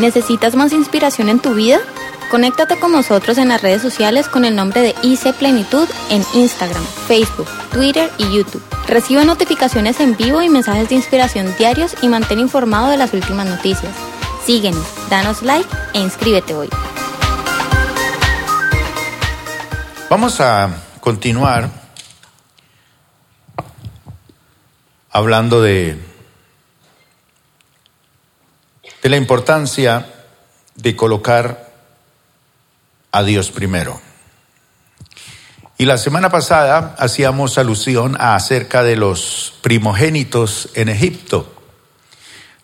¿Necesitas más inspiración en tu vida? Conéctate con nosotros en las redes sociales con el nombre de IC Plenitud en Instagram, Facebook, Twitter y YouTube. Recibe notificaciones en vivo y mensajes de inspiración diarios y mantén informado de las últimas noticias. Síguenos, danos like e inscríbete hoy. Vamos a continuar hablando de de la importancia de colocar a Dios primero. Y la semana pasada hacíamos alusión a acerca de los primogénitos en Egipto.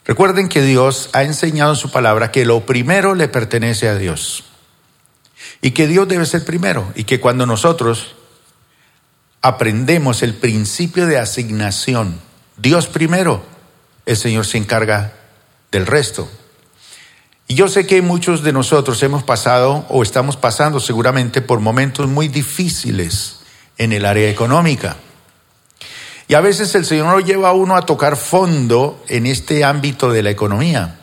Recuerden que Dios ha enseñado en su palabra que lo primero le pertenece a Dios. Y que Dios debe ser primero. Y que cuando nosotros aprendemos el principio de asignación, Dios primero, el Señor se encarga del resto. Y yo sé que muchos de nosotros hemos pasado o estamos pasando seguramente por momentos muy difíciles en el área económica. Y a veces el Señor lo lleva a uno a tocar fondo en este ámbito de la economía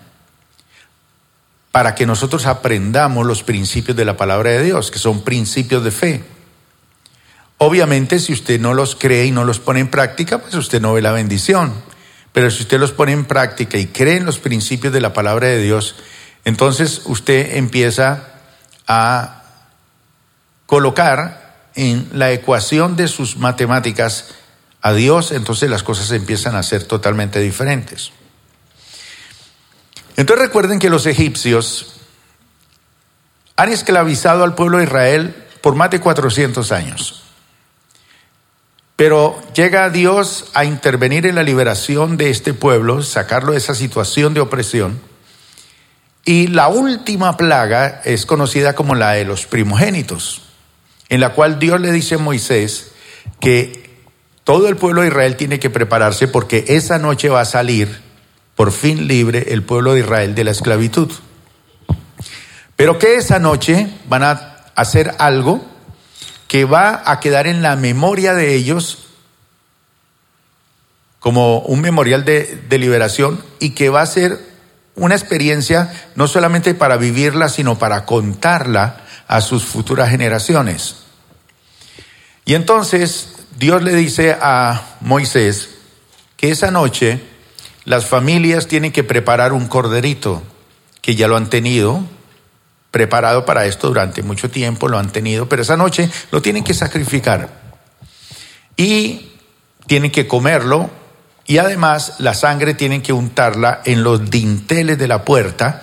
para que nosotros aprendamos los principios de la palabra de Dios, que son principios de fe. Obviamente, si usted no los cree y no los pone en práctica, pues usted no ve la bendición. Pero si usted los pone en práctica y cree en los principios de la palabra de Dios, entonces usted empieza a colocar en la ecuación de sus matemáticas a Dios, entonces las cosas empiezan a ser totalmente diferentes. Entonces recuerden que los egipcios han esclavizado al pueblo de Israel por más de 400 años. Pero llega Dios a intervenir en la liberación de este pueblo, sacarlo de esa situación de opresión. Y la última plaga es conocida como la de los primogénitos, en la cual Dios le dice a Moisés que todo el pueblo de Israel tiene que prepararse porque esa noche va a salir por fin libre el pueblo de Israel de la esclavitud. Pero que esa noche van a hacer algo que va a quedar en la memoria de ellos como un memorial de, liberación y que va a ser una experiencia no solamente para vivirla, sino para contarla a sus futuras generaciones. Y entonces Dios le dice a Moisés que esa noche las familias tienen que preparar un corderito, que ya lo han tenido, preparado para esto durante mucho tiempo, lo han tenido, pero esa noche lo tienen que sacrificar. Y tienen que comerlo y además la sangre tienen que untarla en los dinteles de la puerta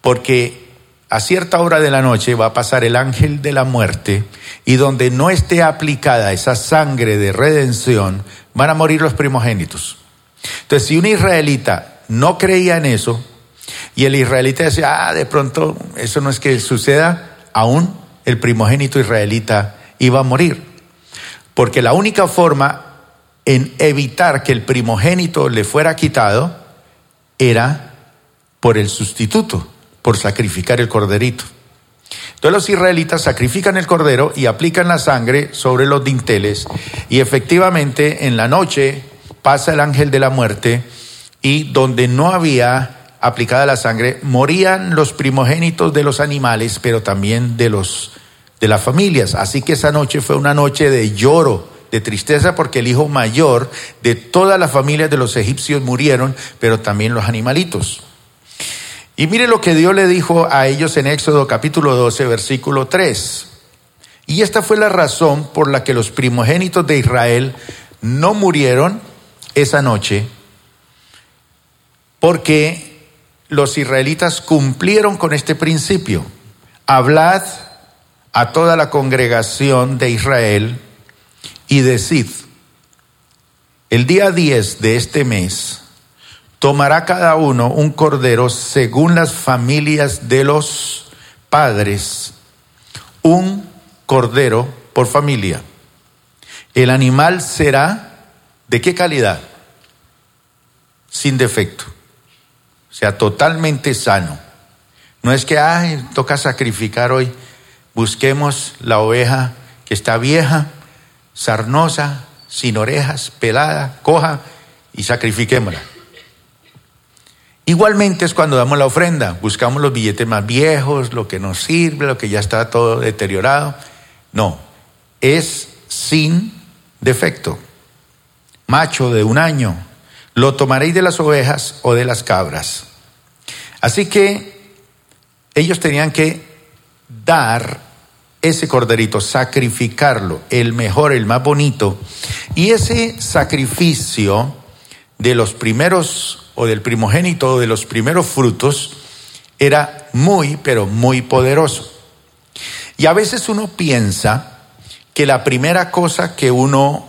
porque a cierta hora de la noche va a pasar el ángel de la muerte y donde no esté aplicada esa sangre de redención van a morir los primogénitos. Entonces, si un israelita no creía en eso, y el israelita decía, ah, de pronto eso no es que suceda, aún el primogénito israelita iba a morir. Porque la única forma en evitar que el primogénito le fuera quitado era por el sustituto, por sacrificar el corderito. Entonces los israelitas sacrifican el cordero y aplican la sangre sobre los dinteles y efectivamente en la noche pasa el ángel de la muerte y donde no había aplicada la sangre, morían los primogénitos de los animales, pero también de los de las familias. Así que esa noche fue una noche de lloro, de tristeza, porque el hijo mayor de todas las familias de los egipcios murieron, pero también los animalitos. Y mire lo que Dios le dijo a ellos en Éxodo capítulo 12, versículo 3. Y esta fue la razón por la que los primogénitos de Israel no murieron esa noche, porque los israelitas cumplieron con este principio. Hablad a toda la congregación de Israel y decid, el día 10 de este mes tomará cada uno un cordero según las familias de los padres, un cordero por familia. El animal será de qué calidad? Sin defecto sea totalmente sano. No es que, ay, toca sacrificar hoy. Busquemos la oveja que está vieja, sarnosa, sin orejas, pelada, coja y sacrifiquémosla. Igualmente es cuando damos la ofrenda, buscamos los billetes más viejos, lo que nos sirve, lo que ya está todo deteriorado. No, es sin defecto, macho de un año, lo tomaréis de las ovejas o de las cabras. Así que ellos tenían que dar ese corderito, sacrificarlo, el mejor, el más bonito. Y ese sacrificio de los primeros o del primogénito o de los primeros frutos era muy, pero muy poderoso. Y a veces uno piensa que la primera cosa que uno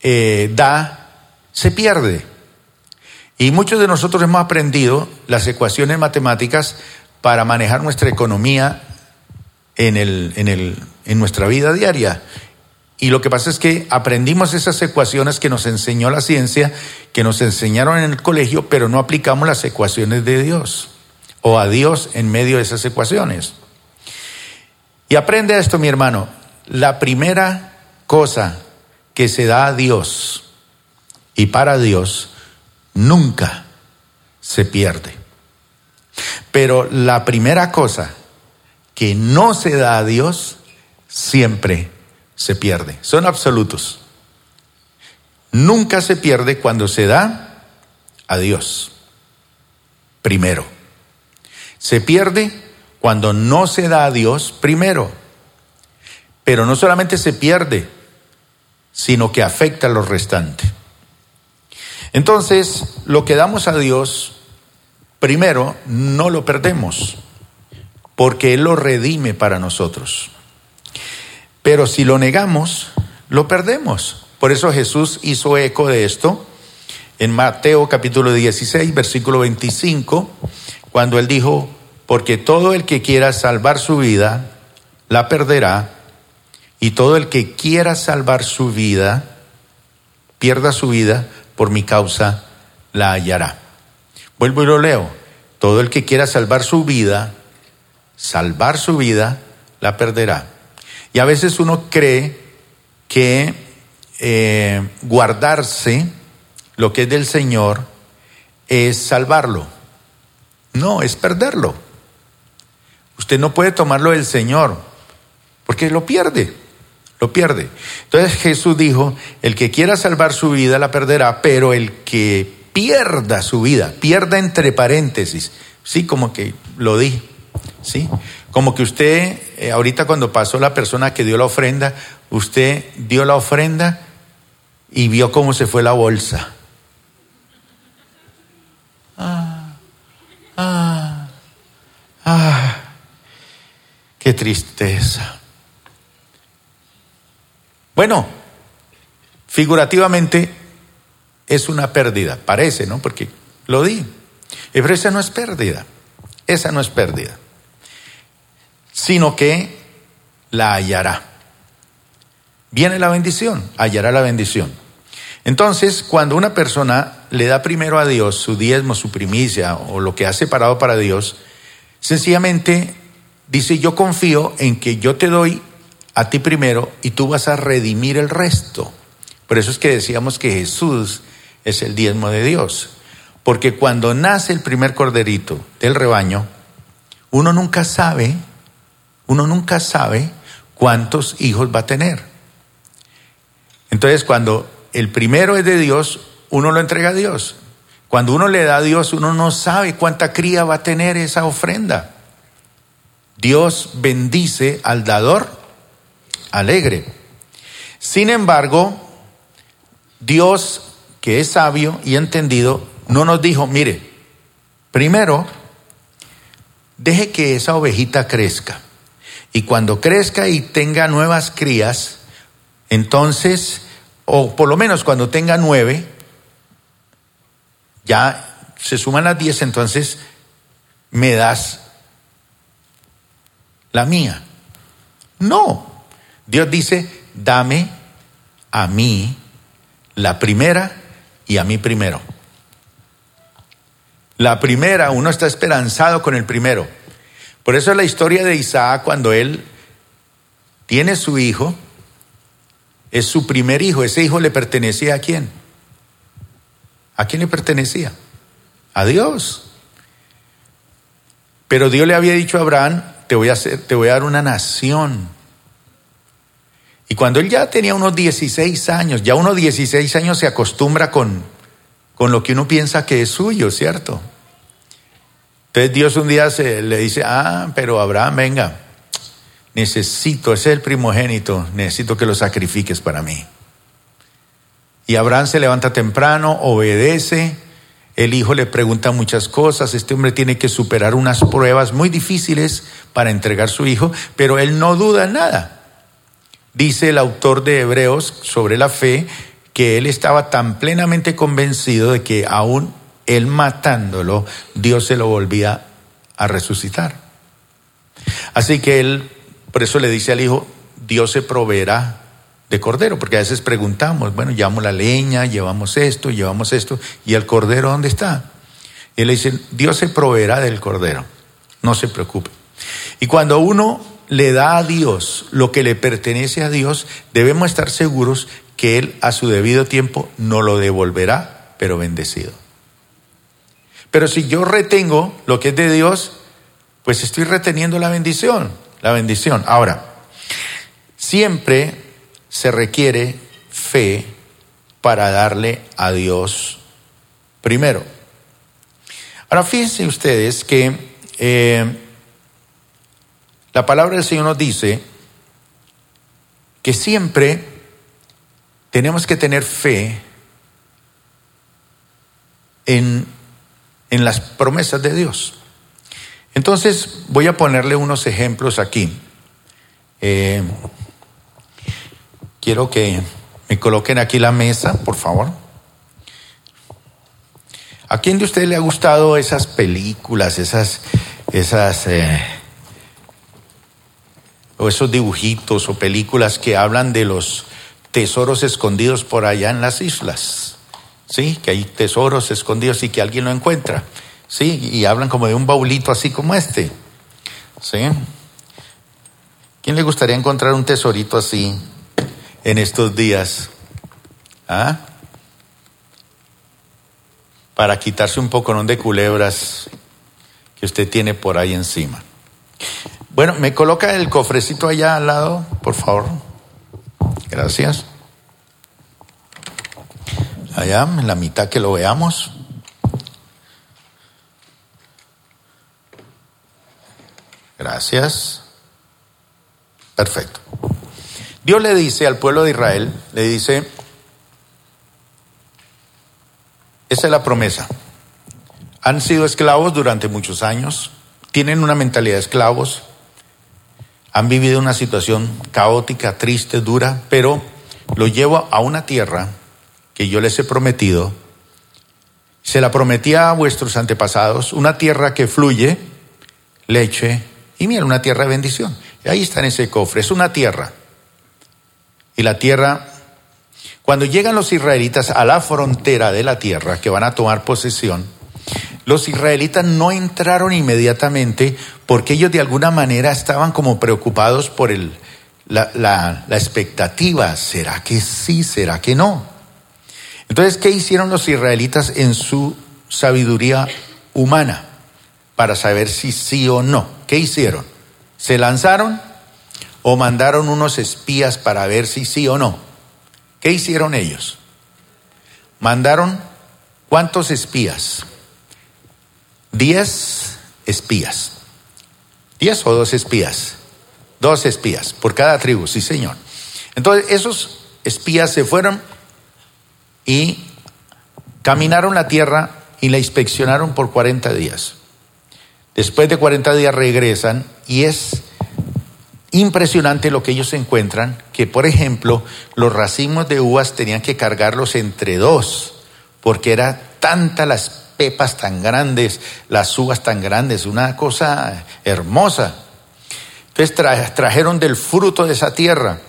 eh, da se pierde. Y muchos de nosotros hemos aprendido las ecuaciones matemáticas para manejar nuestra economía en, el, en, el, en nuestra vida diaria. Y lo que pasa es que aprendimos esas ecuaciones que nos enseñó la ciencia, que nos enseñaron en el colegio, pero no aplicamos las ecuaciones de Dios o a Dios en medio de esas ecuaciones. Y aprende esto, mi hermano. La primera cosa que se da a Dios y para Dios nunca se pierde. Pero la primera cosa que no se da a Dios siempre se pierde. Son absolutos. Nunca se pierde cuando se da a Dios. Primero. Se pierde cuando no se da a Dios primero. Pero no solamente se pierde, sino que afecta a los restantes. Entonces, lo que damos a Dios primero no lo perdemos, porque Él lo redime para nosotros. Pero si lo negamos, lo perdemos. Por eso Jesús hizo eco de esto en Mateo capítulo 16, versículo 25, cuando él dijo, porque todo el que quiera salvar su vida, la perderá, y todo el que quiera salvar su vida, pierda su vida, por mi causa la hallará. Vuelvo y lo leo. Todo el que quiera salvar su vida, salvar su vida, la perderá. Y a veces uno cree que eh, guardarse lo que es del Señor es salvarlo. No, es perderlo. Usted no puede tomarlo del Señor porque lo pierde, lo pierde. Entonces Jesús dijo, el que quiera salvar su vida la perderá, pero el que pierda su vida, pierda entre paréntesis, sí, como que lo di, sí, como que usted, eh, ahorita cuando pasó la persona que dio la ofrenda, usted dio la ofrenda y vio cómo se fue la bolsa. Ah, ah, ah, qué tristeza. Bueno, figurativamente es una pérdida, parece, ¿no? Porque lo di. Pero esa no es pérdida, esa no es pérdida sino que la hallará. Viene la bendición, hallará la bendición. Entonces, cuando una persona le da primero a Dios su diezmo, su primicia o lo que ha separado para Dios, sencillamente dice, yo confío en que yo te doy a ti primero y tú vas a redimir el resto. Por eso es que decíamos que Jesús es el diezmo de Dios. Porque cuando nace el primer corderito del rebaño, uno nunca sabe uno nunca sabe cuántos hijos va a tener. Entonces, cuando el primero es de Dios, uno lo entrega a Dios. Cuando uno le da a Dios, uno no sabe cuánta cría va a tener esa ofrenda. Dios bendice al dador alegre. Sin embargo, Dios, que es sabio y entendido, no nos dijo, mire, primero, deje que esa ovejita crezca. Y cuando crezca y tenga nuevas crías, entonces, o por lo menos cuando tenga nueve, ya se suman las diez, entonces me das la mía. No, Dios dice, dame a mí la primera y a mí primero. La primera, uno está esperanzado con el primero. Por eso la historia de Isaac, cuando él tiene su hijo, es su primer hijo. Ese hijo le pertenecía a quién? ¿A quién le pertenecía? A Dios. Pero Dios le había dicho a Abraham, te voy a, hacer, te voy a dar una nación. Y cuando él ya tenía unos 16 años, ya unos 16 años se acostumbra con, con lo que uno piensa que es suyo, ¿cierto? Entonces Dios un día se, le dice, ah, pero Abraham, venga, necesito, ese es el primogénito, necesito que lo sacrifiques para mí. Y Abraham se levanta temprano, obedece, el hijo le pregunta muchas cosas, este hombre tiene que superar unas pruebas muy difíciles para entregar su hijo, pero él no duda nada. Dice el autor de Hebreos sobre la fe que él estaba tan plenamente convencido de que aún él matándolo, Dios se lo volvía a resucitar. Así que él, por eso le dice al hijo, Dios se proveerá de cordero, porque a veces preguntamos, bueno, llevamos la leña, llevamos esto, llevamos esto, y el cordero ¿dónde está? Y le dice, Dios se proveerá del cordero, no se preocupe. Y cuando uno le da a Dios lo que le pertenece a Dios, debemos estar seguros que Él a su debido tiempo no lo devolverá, pero bendecido. Pero si yo retengo lo que es de Dios, pues estoy reteniendo la bendición, la bendición. Ahora, siempre se requiere fe para darle a Dios primero. Ahora fíjense ustedes que eh, la palabra del Señor nos dice que siempre tenemos que tener fe en, en las promesas de Dios. Entonces voy a ponerle unos ejemplos aquí. Eh, Quiero que me coloquen aquí la mesa, por favor. ¿A quién de ustedes le ha gustado esas películas, esas, esas, eh, o esos dibujitos o películas que hablan de los tesoros escondidos por allá en las islas? Sí, que hay tesoros escondidos y que alguien lo encuentra. Sí, y hablan como de un baulito así como este. Sí. ¿Quién le gustaría encontrar un tesorito así? en estos días? ¿Ah? Para quitarse un poco de culebras que usted tiene por ahí encima. Bueno, me coloca el cofrecito allá al lado, por favor. Gracias. Allá, en la mitad que lo veamos. Gracias. Perfecto. Dios le dice al pueblo de Israel, le dice, esa es la promesa. Han sido esclavos durante muchos años, tienen una mentalidad de esclavos, han vivido una situación caótica, triste, dura, pero lo llevo a una tierra que yo les he prometido. Se la prometía a vuestros antepasados, una tierra que fluye leche y miel, una tierra de bendición. Y ahí está en ese cofre, es una tierra y la tierra, cuando llegan los israelitas a la frontera de la tierra, que van a tomar posesión, los israelitas no entraron inmediatamente porque ellos de alguna manera estaban como preocupados por el, la, la, la expectativa. ¿Será que sí? ¿Será que no? Entonces, ¿qué hicieron los israelitas en su sabiduría humana para saber si sí o no? ¿Qué hicieron? Se lanzaron o mandaron unos espías para ver si sí o no. ¿Qué hicieron ellos? Mandaron cuántos espías? Diez espías. ¿Diez o dos espías? Dos espías por cada tribu, sí señor. Entonces esos espías se fueron y caminaron la tierra y la inspeccionaron por 40 días. Después de 40 días regresan y es impresionante lo que ellos encuentran, que por ejemplo los racimos de uvas tenían que cargarlos entre dos, porque era tanta las pepas tan grandes, las uvas tan grandes, una cosa hermosa. Entonces trajeron del fruto de esa tierra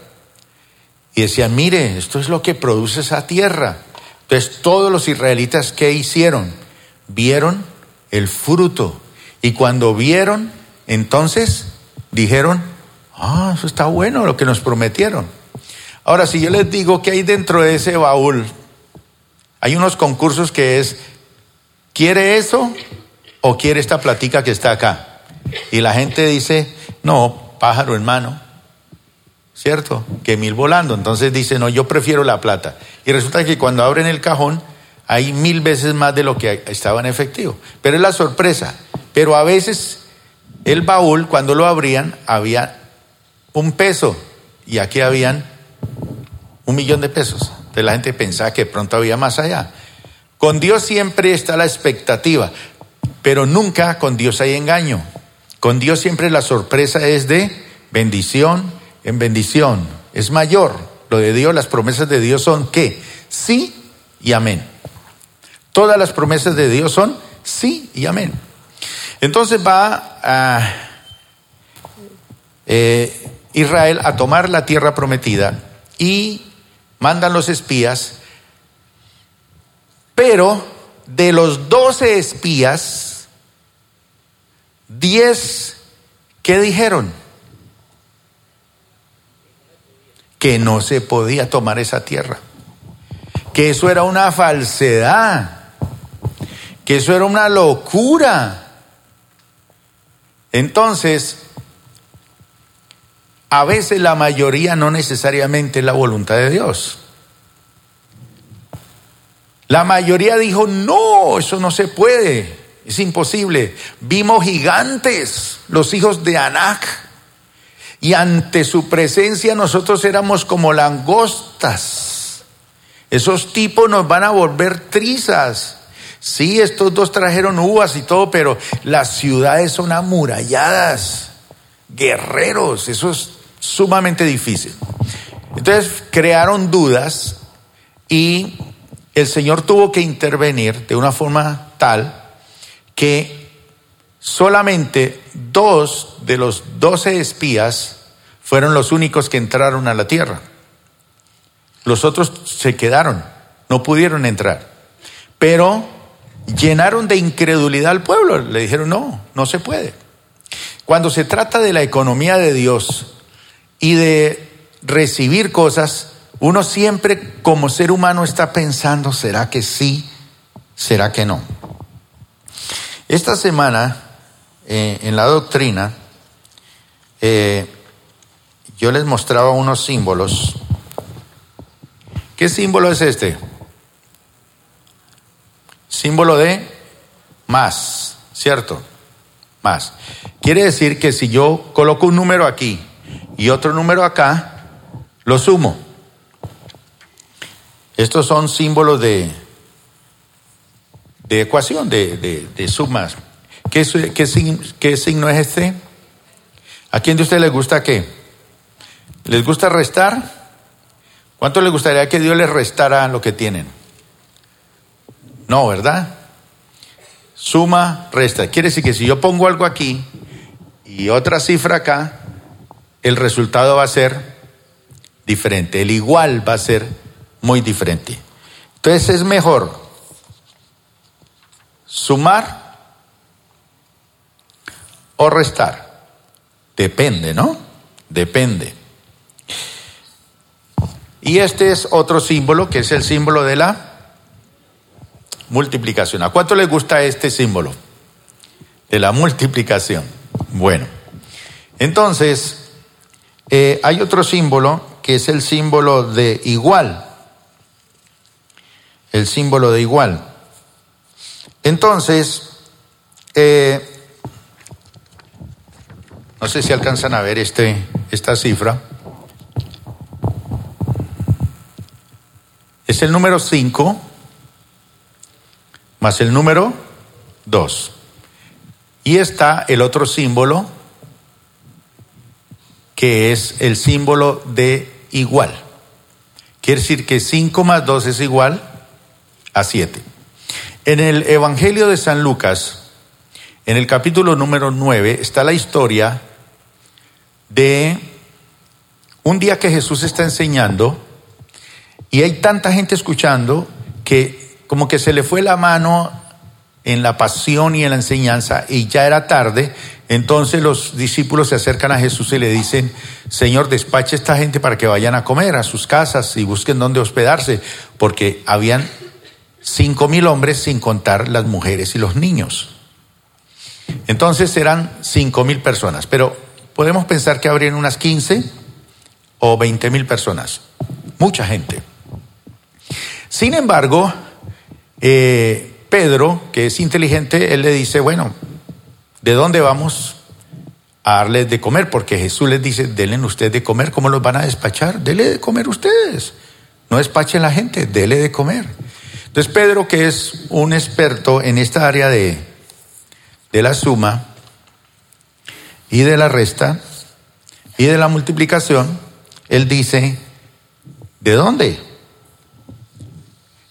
y decían, mire, esto es lo que produce esa tierra. Entonces todos los israelitas, ¿qué hicieron? Vieron el fruto y cuando vieron, entonces dijeron, Ah, eso está bueno lo que nos prometieron. Ahora, si yo les digo que hay dentro de ese baúl, hay unos concursos que es, ¿quiere eso o quiere esta platica que está acá? Y la gente dice, no, pájaro hermano, ¿cierto? Que mil volando. Entonces dice, no, yo prefiero la plata. Y resulta que cuando abren el cajón hay mil veces más de lo que estaba en efectivo. Pero es la sorpresa. Pero a veces el baúl, cuando lo abrían, había un peso y aquí habían un millón de pesos. Entonces la gente pensaba que pronto había más allá. Con Dios siempre está la expectativa, pero nunca con Dios hay engaño. Con Dios siempre la sorpresa es de bendición en bendición. Es mayor. Lo de Dios, las promesas de Dios son qué? Sí y amén. Todas las promesas de Dios son sí y amén. Entonces va a eh, Israel a tomar la tierra prometida y mandan los espías, pero de los doce espías, diez, ¿qué dijeron? Que no se podía tomar esa tierra, que eso era una falsedad que eso era una locura. Entonces, a veces la mayoría no necesariamente es la voluntad de Dios. La mayoría dijo, no, eso no se puede, es imposible. Vimos gigantes, los hijos de Anak, y ante su presencia nosotros éramos como langostas. Esos tipos nos van a volver trizas. Sí, estos dos trajeron uvas y todo, pero las ciudades son amuralladas, guerreros, eso es sumamente difícil. Entonces crearon dudas y el Señor tuvo que intervenir de una forma tal que solamente dos de los doce espías fueron los únicos que entraron a la tierra. Los otros se quedaron, no pudieron entrar. Pero llenaron de incredulidad al pueblo. Le dijeron, no, no se puede. Cuando se trata de la economía de Dios y de recibir cosas, uno siempre como ser humano está pensando, ¿será que sí? ¿Será que no? Esta semana, eh, en la doctrina, eh, yo les mostraba unos símbolos. ¿Qué símbolo es este? símbolo de más, ¿cierto? Más. Quiere decir que si yo coloco un número aquí y otro número acá, lo sumo. Estos son símbolos de, de ecuación, de, de, sumas. ¿Qué, qué, ¿Qué signo es este? ¿A quién de ustedes les gusta qué? ¿Les gusta restar? ¿Cuánto les gustaría que Dios les restara lo que tienen? No, ¿verdad? Suma, resta. Quiere decir que si yo pongo algo aquí y otra cifra acá, el resultado va a ser diferente. El igual va a ser muy diferente. Entonces es mejor sumar o restar. Depende, ¿no? Depende. Y este es otro símbolo que es el símbolo de la multiplicación. ¿A cuánto les gusta este símbolo? De la multiplicación. Bueno, entonces, eh, hay otro símbolo que es el símbolo de igual. El símbolo de igual. Entonces, eh, no sé si alcanzan a ver este, esta cifra. Es el número 5 más el número 2. Y está el otro símbolo, que es el símbolo de igual. Quiere decir que 5 más 2 es igual a 7. En el Evangelio de San Lucas, en el capítulo número 9, está la historia de un día que Jesús está enseñando y hay tanta gente escuchando que como que se le fue la mano en la pasión y en la enseñanza y ya era tarde, entonces los discípulos se acercan a Jesús y le dicen, Señor, despache a esta gente para que vayan a comer a sus casas y busquen dónde hospedarse, porque habían cinco mil hombres sin contar las mujeres y los niños. Entonces eran cinco mil personas, pero podemos pensar que habrían unas 15 o 20 mil personas. Mucha gente. Sin embargo, eh, Pedro, que es inteligente, él le dice, bueno, ¿de dónde vamos a darles de comer? Porque Jesús les dice, denle ustedes de comer, ¿cómo los van a despachar? Denle de comer ustedes. No despachen la gente, denle de comer. Entonces Pedro, que es un experto en esta área de, de la suma y de la resta y de la multiplicación, él dice, ¿de dónde?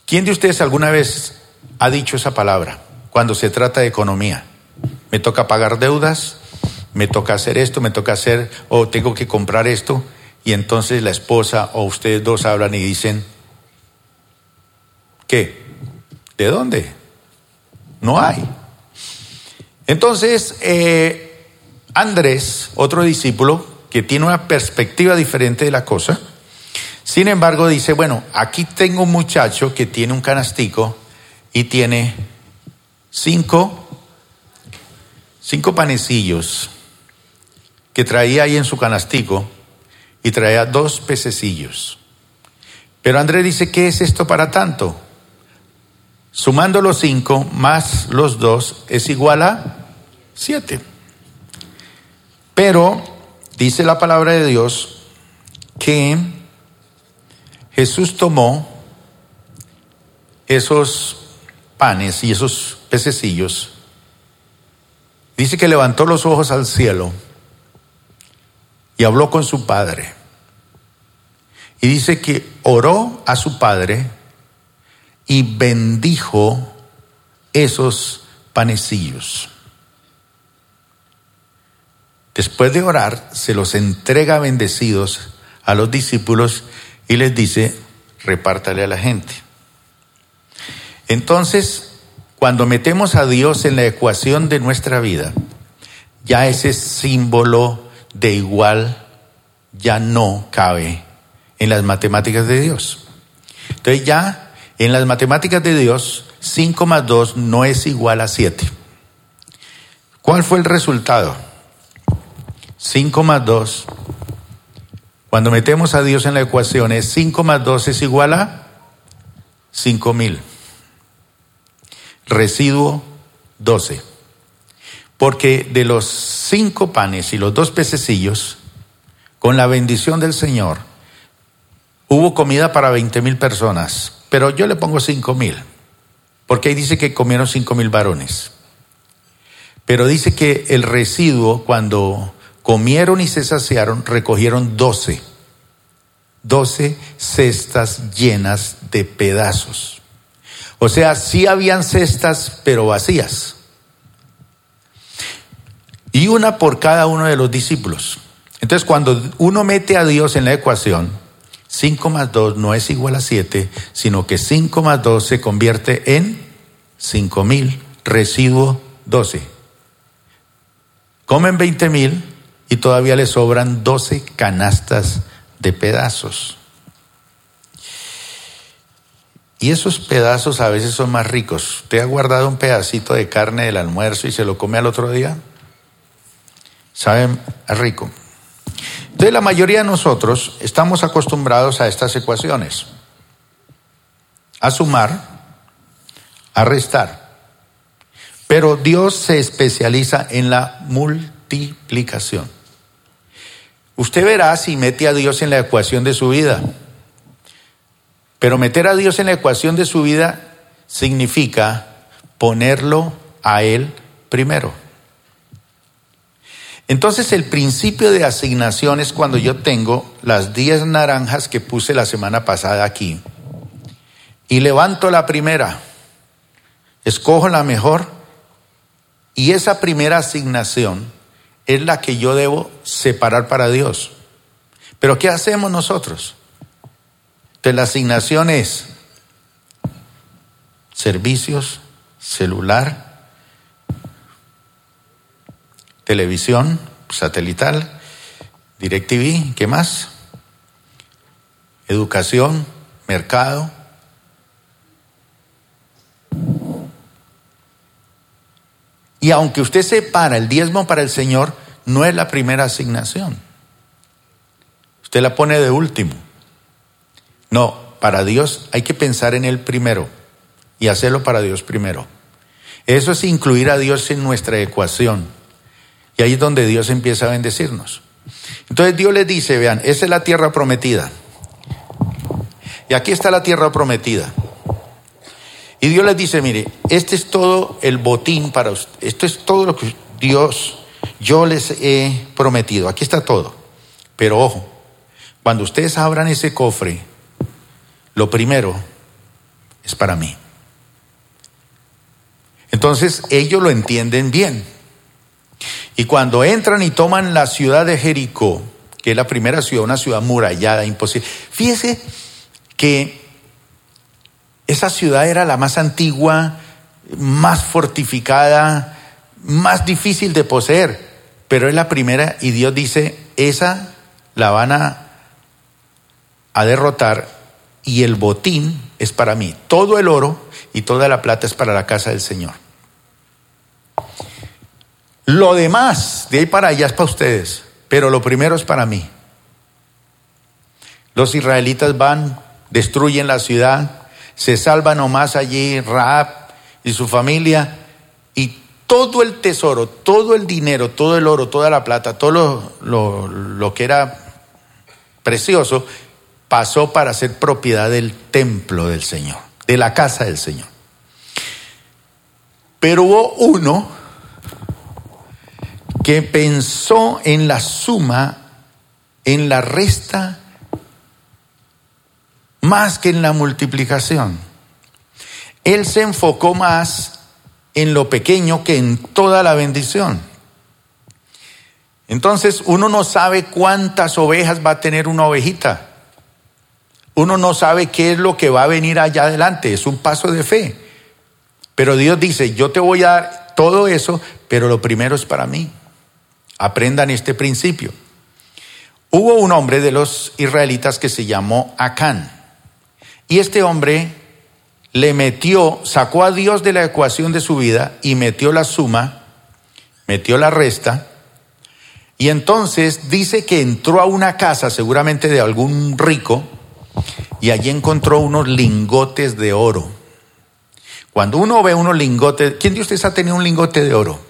¿Quién de ustedes alguna vez ha dicho esa palabra cuando se trata de economía? Me toca pagar deudas, me toca hacer esto, me toca hacer, o tengo que comprar esto, y entonces la esposa o ustedes dos hablan y dicen, ¿Qué? ¿De dónde? No hay. Entonces, eh, Andrés, otro discípulo, que tiene una perspectiva diferente de la cosa, sin embargo dice, bueno, aquí tengo un muchacho que tiene un canastico y tiene cinco, cinco panecillos que traía ahí en su canastico y traía dos pececillos. Pero Andrés dice, ¿qué es esto para tanto? Sumando los cinco más los dos es igual a siete. Pero dice la palabra de Dios que Jesús tomó esos panes y esos pececillos. Dice que levantó los ojos al cielo y habló con su padre. Y dice que oró a su padre y bendijo esos panecillos. Después de orar, se los entrega bendecidos a los discípulos y les dice, repártale a la gente. Entonces, cuando metemos a Dios en la ecuación de nuestra vida, ya ese símbolo de igual ya no cabe en las matemáticas de Dios. Entonces ya en las matemáticas de Dios, 5 más 2 no es igual a 7. ¿Cuál fue el resultado? 5 más 2. Cuando metemos a Dios en la ecuación es 5 más 2 es igual a 5000. Residuo 12. Porque de los cinco panes y los dos pececillos, con la bendición del Señor, hubo comida para 20 mil personas pero yo le pongo cinco mil, porque ahí dice que comieron cinco mil varones. Pero dice que el residuo, cuando comieron y se saciaron, recogieron doce. Doce cestas llenas de pedazos. O sea, sí habían cestas, pero vacías. Y una por cada uno de los discípulos. Entonces, cuando uno mete a Dios en la ecuación, 5 más 2 no es igual a 7, sino que 5 más 2 se convierte en 5 mil, residuo 12. Comen 20 mil y todavía le sobran 12 canastas de pedazos. Y esos pedazos a veces son más ricos. ¿Usted ha guardado un pedacito de carne del almuerzo y se lo come al otro día? ¿Saben? Es rico. Entonces la mayoría de nosotros estamos acostumbrados a estas ecuaciones, a sumar, a restar. Pero Dios se especializa en la multiplicación. Usted verá si mete a Dios en la ecuación de su vida. Pero meter a Dios en la ecuación de su vida significa ponerlo a Él primero. Entonces el principio de asignación es cuando yo tengo las 10 naranjas que puse la semana pasada aquí y levanto la primera, escojo la mejor y esa primera asignación es la que yo debo separar para Dios. Pero ¿qué hacemos nosotros? Entonces la asignación es servicios, celular, televisión satelital, DirecTV, ¿qué más? Educación, mercado. Y aunque usted separa el diezmo para el Señor, no es la primera asignación. Usted la pone de último. No, para Dios hay que pensar en Él primero y hacerlo para Dios primero. Eso es incluir a Dios en nuestra ecuación. Y ahí es donde Dios empieza a bendecirnos. Entonces Dios les dice, vean, esa es la tierra prometida. Y aquí está la tierra prometida. Y Dios les dice, mire, este es todo el botín para usted. Esto es todo lo que Dios, yo les he prometido. Aquí está todo. Pero ojo, cuando ustedes abran ese cofre, lo primero es para mí. Entonces ellos lo entienden bien. Y cuando entran y toman la ciudad de Jericó, que es la primera ciudad, una ciudad murallada, imposible. Fíjese que esa ciudad era la más antigua, más fortificada, más difícil de poseer, pero es la primera y Dios dice, esa la van a, a derrotar y el botín es para mí. Todo el oro y toda la plata es para la casa del Señor. Lo demás, de ahí para allá es para ustedes, pero lo primero es para mí. Los israelitas van, destruyen la ciudad, se salva nomás allí Raab y su familia, y todo el tesoro, todo el dinero, todo el oro, toda la plata, todo lo, lo que era precioso, pasó para ser propiedad del templo del Señor, de la casa del Señor. Pero hubo uno que pensó en la suma, en la resta, más que en la multiplicación. Él se enfocó más en lo pequeño que en toda la bendición. Entonces uno no sabe cuántas ovejas va a tener una ovejita. Uno no sabe qué es lo que va a venir allá adelante. Es un paso de fe. Pero Dios dice, yo te voy a dar todo eso, pero lo primero es para mí. Aprendan este principio. Hubo un hombre de los israelitas que se llamó Acán. Y este hombre le metió, sacó a Dios de la ecuación de su vida y metió la suma, metió la resta. Y entonces dice que entró a una casa, seguramente de algún rico, y allí encontró unos lingotes de oro. Cuando uno ve unos lingotes, ¿quién de ustedes ha tenido un lingote de oro?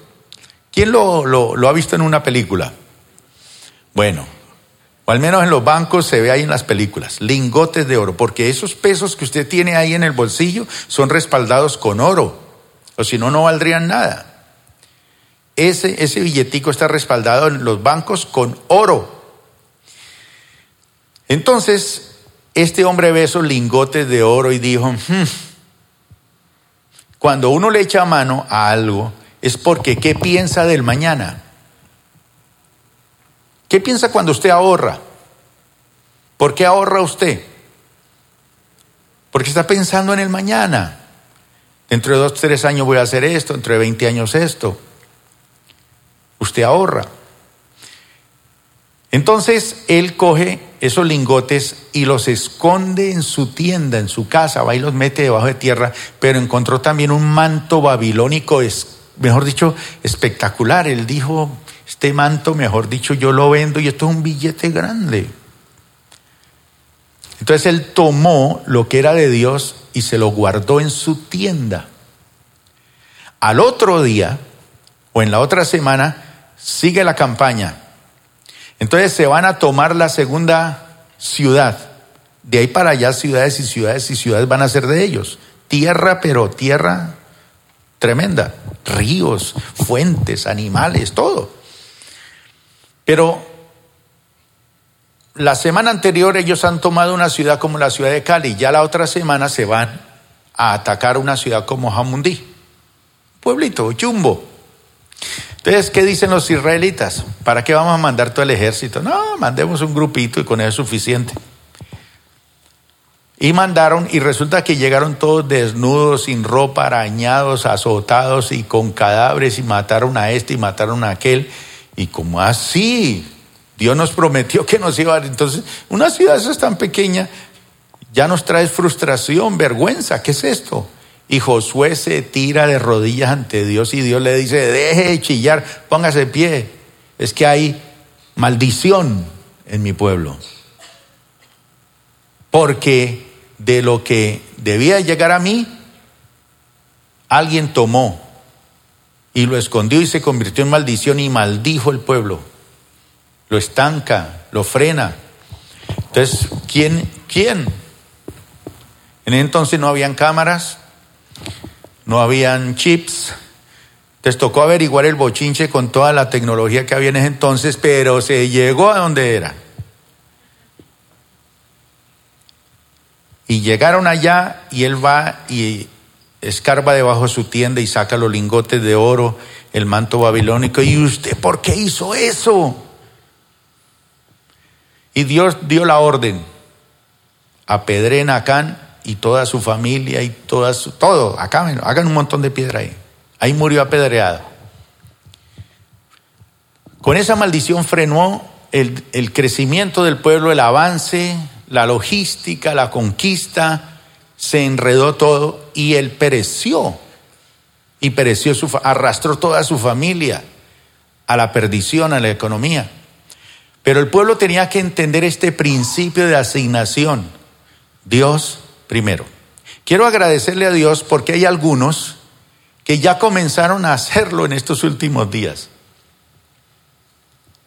¿Quién lo, lo, ha visto en una película? Bueno, o al menos en los bancos se ve ahí en las películas, lingotes de oro, porque esos pesos que usted tiene ahí en el bolsillo son respaldados con oro, o si no, no valdrían nada. Ese, ese billetico está respaldado en los bancos con oro. Entonces, este hombre ve esos lingotes de oro y dijo, hmm, cuando uno le echa mano a algo, es porque ¿qué piensa del mañana? ¿Qué piensa cuando usted ahorra? ¿Por qué ahorra usted? Porque está pensando en el mañana. Dentro de dos, tres años voy a hacer esto, dentro de 20 años esto. Usted ahorra. Entonces él coge esos lingotes y los esconde en su tienda, en su casa, va y los mete debajo de tierra, pero encontró también un manto babilónico mejor dicho, espectacular. Él dijo, este manto, mejor dicho, yo lo vendo y esto es un billete grande. Entonces él tomó lo que era de Dios y se lo guardó en su tienda. Al otro día, o en la otra semana, sigue la campaña. Entonces se van a tomar la segunda ciudad. De ahí para allá ciudades y ciudades y ciudades van a ser de ellos. Tierra, pero tierra tremenda. Ríos, fuentes, animales, todo. Pero la semana anterior ellos han tomado una ciudad como la ciudad de Cali. Ya la otra semana se van a atacar una ciudad como Jamundí. Pueblito, Jumbo. Entonces, ¿qué dicen los israelitas? ¿Para qué vamos a mandar todo el ejército? No, mandemos un grupito y con eso es suficiente. Y mandaron, y resulta que llegaron todos desnudos, sin ropa, arañados, azotados y con cadáveres, y mataron a este y mataron a aquel. Y como así, Dios nos prometió que nos iba a... Entonces, una ciudad esa es tan pequeña, ya nos trae frustración, vergüenza, ¿qué es esto? Y Josué se tira de rodillas ante Dios y Dios le dice, deje de chillar, póngase de pie. Es que hay maldición en mi pueblo. Porque de lo que debía llegar a mí, alguien tomó y lo escondió y se convirtió en maldición y maldijo el pueblo. Lo estanca, lo frena. Entonces, ¿quién? ¿Quién? En entonces no habían cámaras, no habían chips. Les tocó averiguar el bochinche con toda la tecnología que había en ese entonces, pero se llegó a donde era. Y llegaron allá y él va y escarba debajo de su tienda y saca los lingotes de oro, el manto babilónico. ¿Y usted por qué hizo eso? Y Dios dio la orden. a a Acán y toda su familia y toda su, todo, acá, hagan un montón de piedra ahí. Ahí murió apedreado. Con esa maldición frenó el, el crecimiento del pueblo, el avance, la logística, la conquista, se enredó todo y él pereció. Y pereció, su, arrastró toda su familia a la perdición, a la economía. Pero el pueblo tenía que entender este principio de asignación. Dios primero. Quiero agradecerle a Dios porque hay algunos que ya comenzaron a hacerlo en estos últimos días.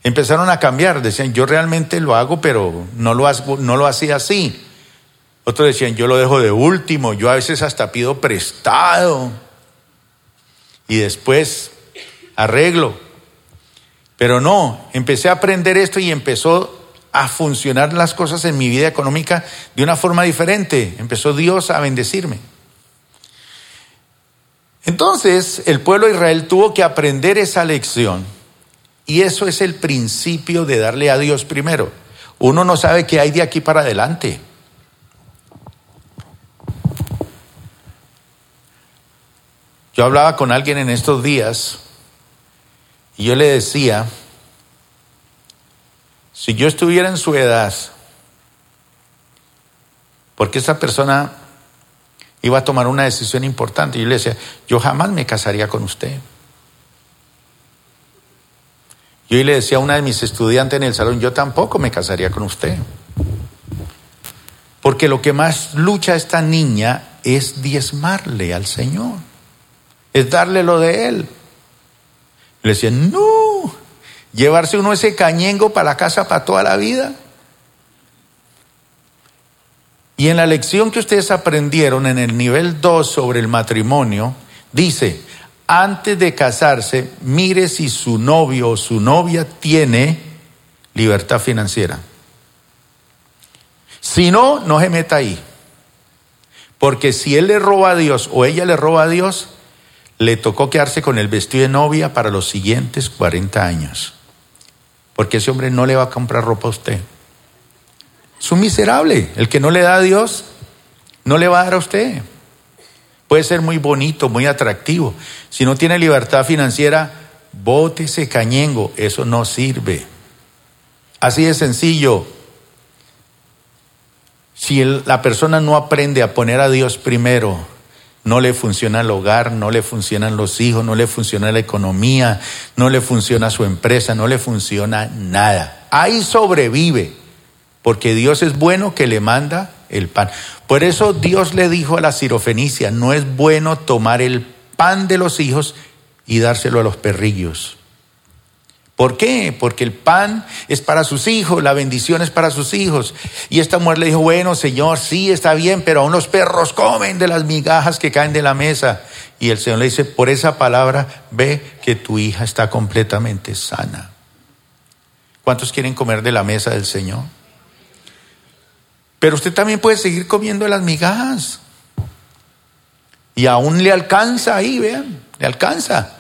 Empezaron a cambiar, decían, yo realmente lo hago, pero no lo, no lo hacía así. Otros decían, yo lo dejo de último, yo a veces hasta pido prestado y después arreglo. Pero no, empecé a aprender esto y empezó a funcionar las cosas en mi vida económica de una forma diferente. Empezó Dios a bendecirme. Entonces el pueblo de Israel tuvo que aprender esa lección y eso es el principio de darle a Dios primero. Uno no sabe qué hay de aquí para adelante. Yo hablaba con alguien en estos días y yo le decía, si yo estuviera en su edad, porque esa persona iba a tomar una decisión importante, yo le decía, yo jamás me casaría con usted. Yo le decía a una de mis estudiantes en el salón, yo tampoco me casaría con usted. Porque lo que más lucha esta niña es diezmarle al Señor, es darle lo de Él. Le decía, no, llevarse uno ese cañengo para la casa para toda la vida. Y en la lección que ustedes aprendieron en el nivel 2 sobre el matrimonio, dice, antes de casarse, mire si su novio o su novia tiene libertad financiera. Si no, no se meta ahí. Porque si él le roba a Dios o ella le roba a Dios, le tocó quedarse con el vestido de novia para los siguientes 40 años porque ese hombre no le va a comprar ropa a usted. Es un miserable. El que no le da a Dios, no le va a dar a usted. Puede ser muy bonito, muy atractivo. Si no tiene libertad financiera, ese cañengo. Eso no sirve. Así de sencillo. Si la persona no aprende a poner a Dios primero, no le funciona el hogar, no le funcionan los hijos, no le funciona la economía, no le funciona su empresa, no le funciona nada. Ahí sobrevive, porque Dios es bueno que le manda el pan. Por eso Dios le dijo a la sirofenicia, no es bueno tomar el pan de los hijos y dárselo a los perrillos. ¿Por qué? Porque el pan es para sus hijos, la bendición es para sus hijos. Y esta mujer le dijo, bueno, Señor, sí, está bien, pero aún los perros comen de las migajas que caen de la mesa. Y el Señor le dice, por esa palabra, ve que tu hija está completamente sana. ¿Cuántos quieren comer de la mesa del Señor? Pero usted también puede seguir comiendo las migajas. Y aún le alcanza ahí, vean, le alcanza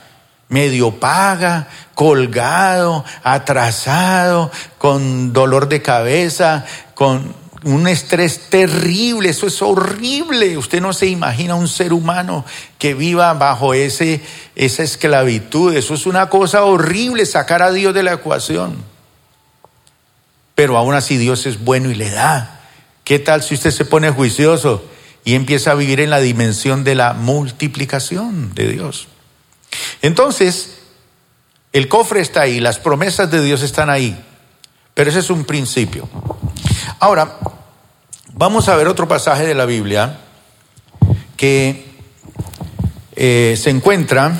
medio paga, colgado, atrasado, con dolor de cabeza, con un estrés terrible, eso es horrible. Usted no se imagina un ser humano que viva bajo ese, esa esclavitud, eso es una cosa horrible, sacar a Dios de la ecuación. Pero aún así Dios es bueno y le da. ¿Qué tal si usted se pone juicioso? y empieza a vivir en la dimensión de la multiplicación de Dios. Entonces, el cofre está ahí, las promesas de Dios están ahí, pero ese es un principio. Ahora, vamos a ver otro pasaje de la Biblia que eh, se encuentra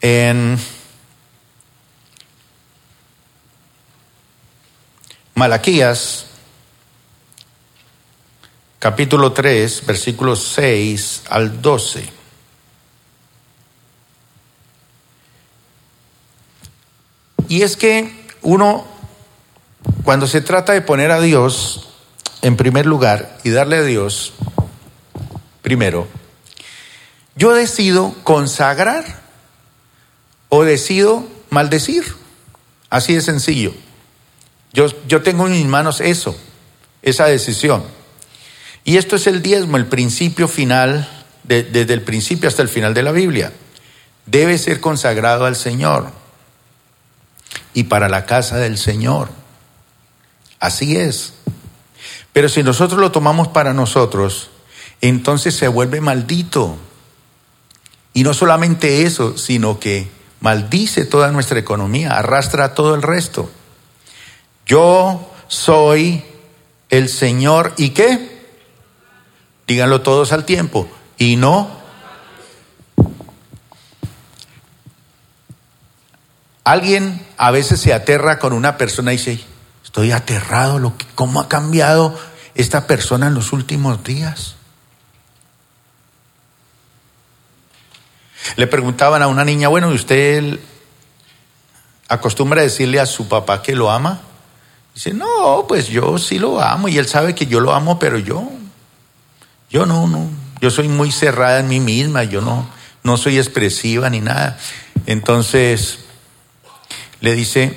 en Malaquías capítulo 3, versículos 6 al 12. Y es que uno, cuando se trata de poner a Dios en primer lugar y darle a Dios primero, yo decido consagrar o decido maldecir. Así de sencillo. Yo, yo tengo en mis manos eso, esa decisión. Y esto es el diezmo, el principio final, desde el principio hasta el final de la Biblia. Debe ser consagrado al Señor y para la casa del Señor. Así es. Pero si nosotros lo tomamos para nosotros, entonces se vuelve maldito. Y no solamente eso, sino que maldice toda nuestra economía, arrastra todo el resto. Yo soy el Señor y qué? Díganlo todos al tiempo. Y no. Alguien a veces se aterra con una persona y dice, estoy aterrado, ¿cómo ha cambiado esta persona en los últimos días? Le preguntaban a una niña, bueno, ¿y usted acostumbra decirle a su papá que lo ama? Dice, no, pues yo sí lo amo y él sabe que yo lo amo, pero yo yo no, no, yo soy muy cerrada en mí misma, yo no, no soy expresiva ni nada. Entonces le dice,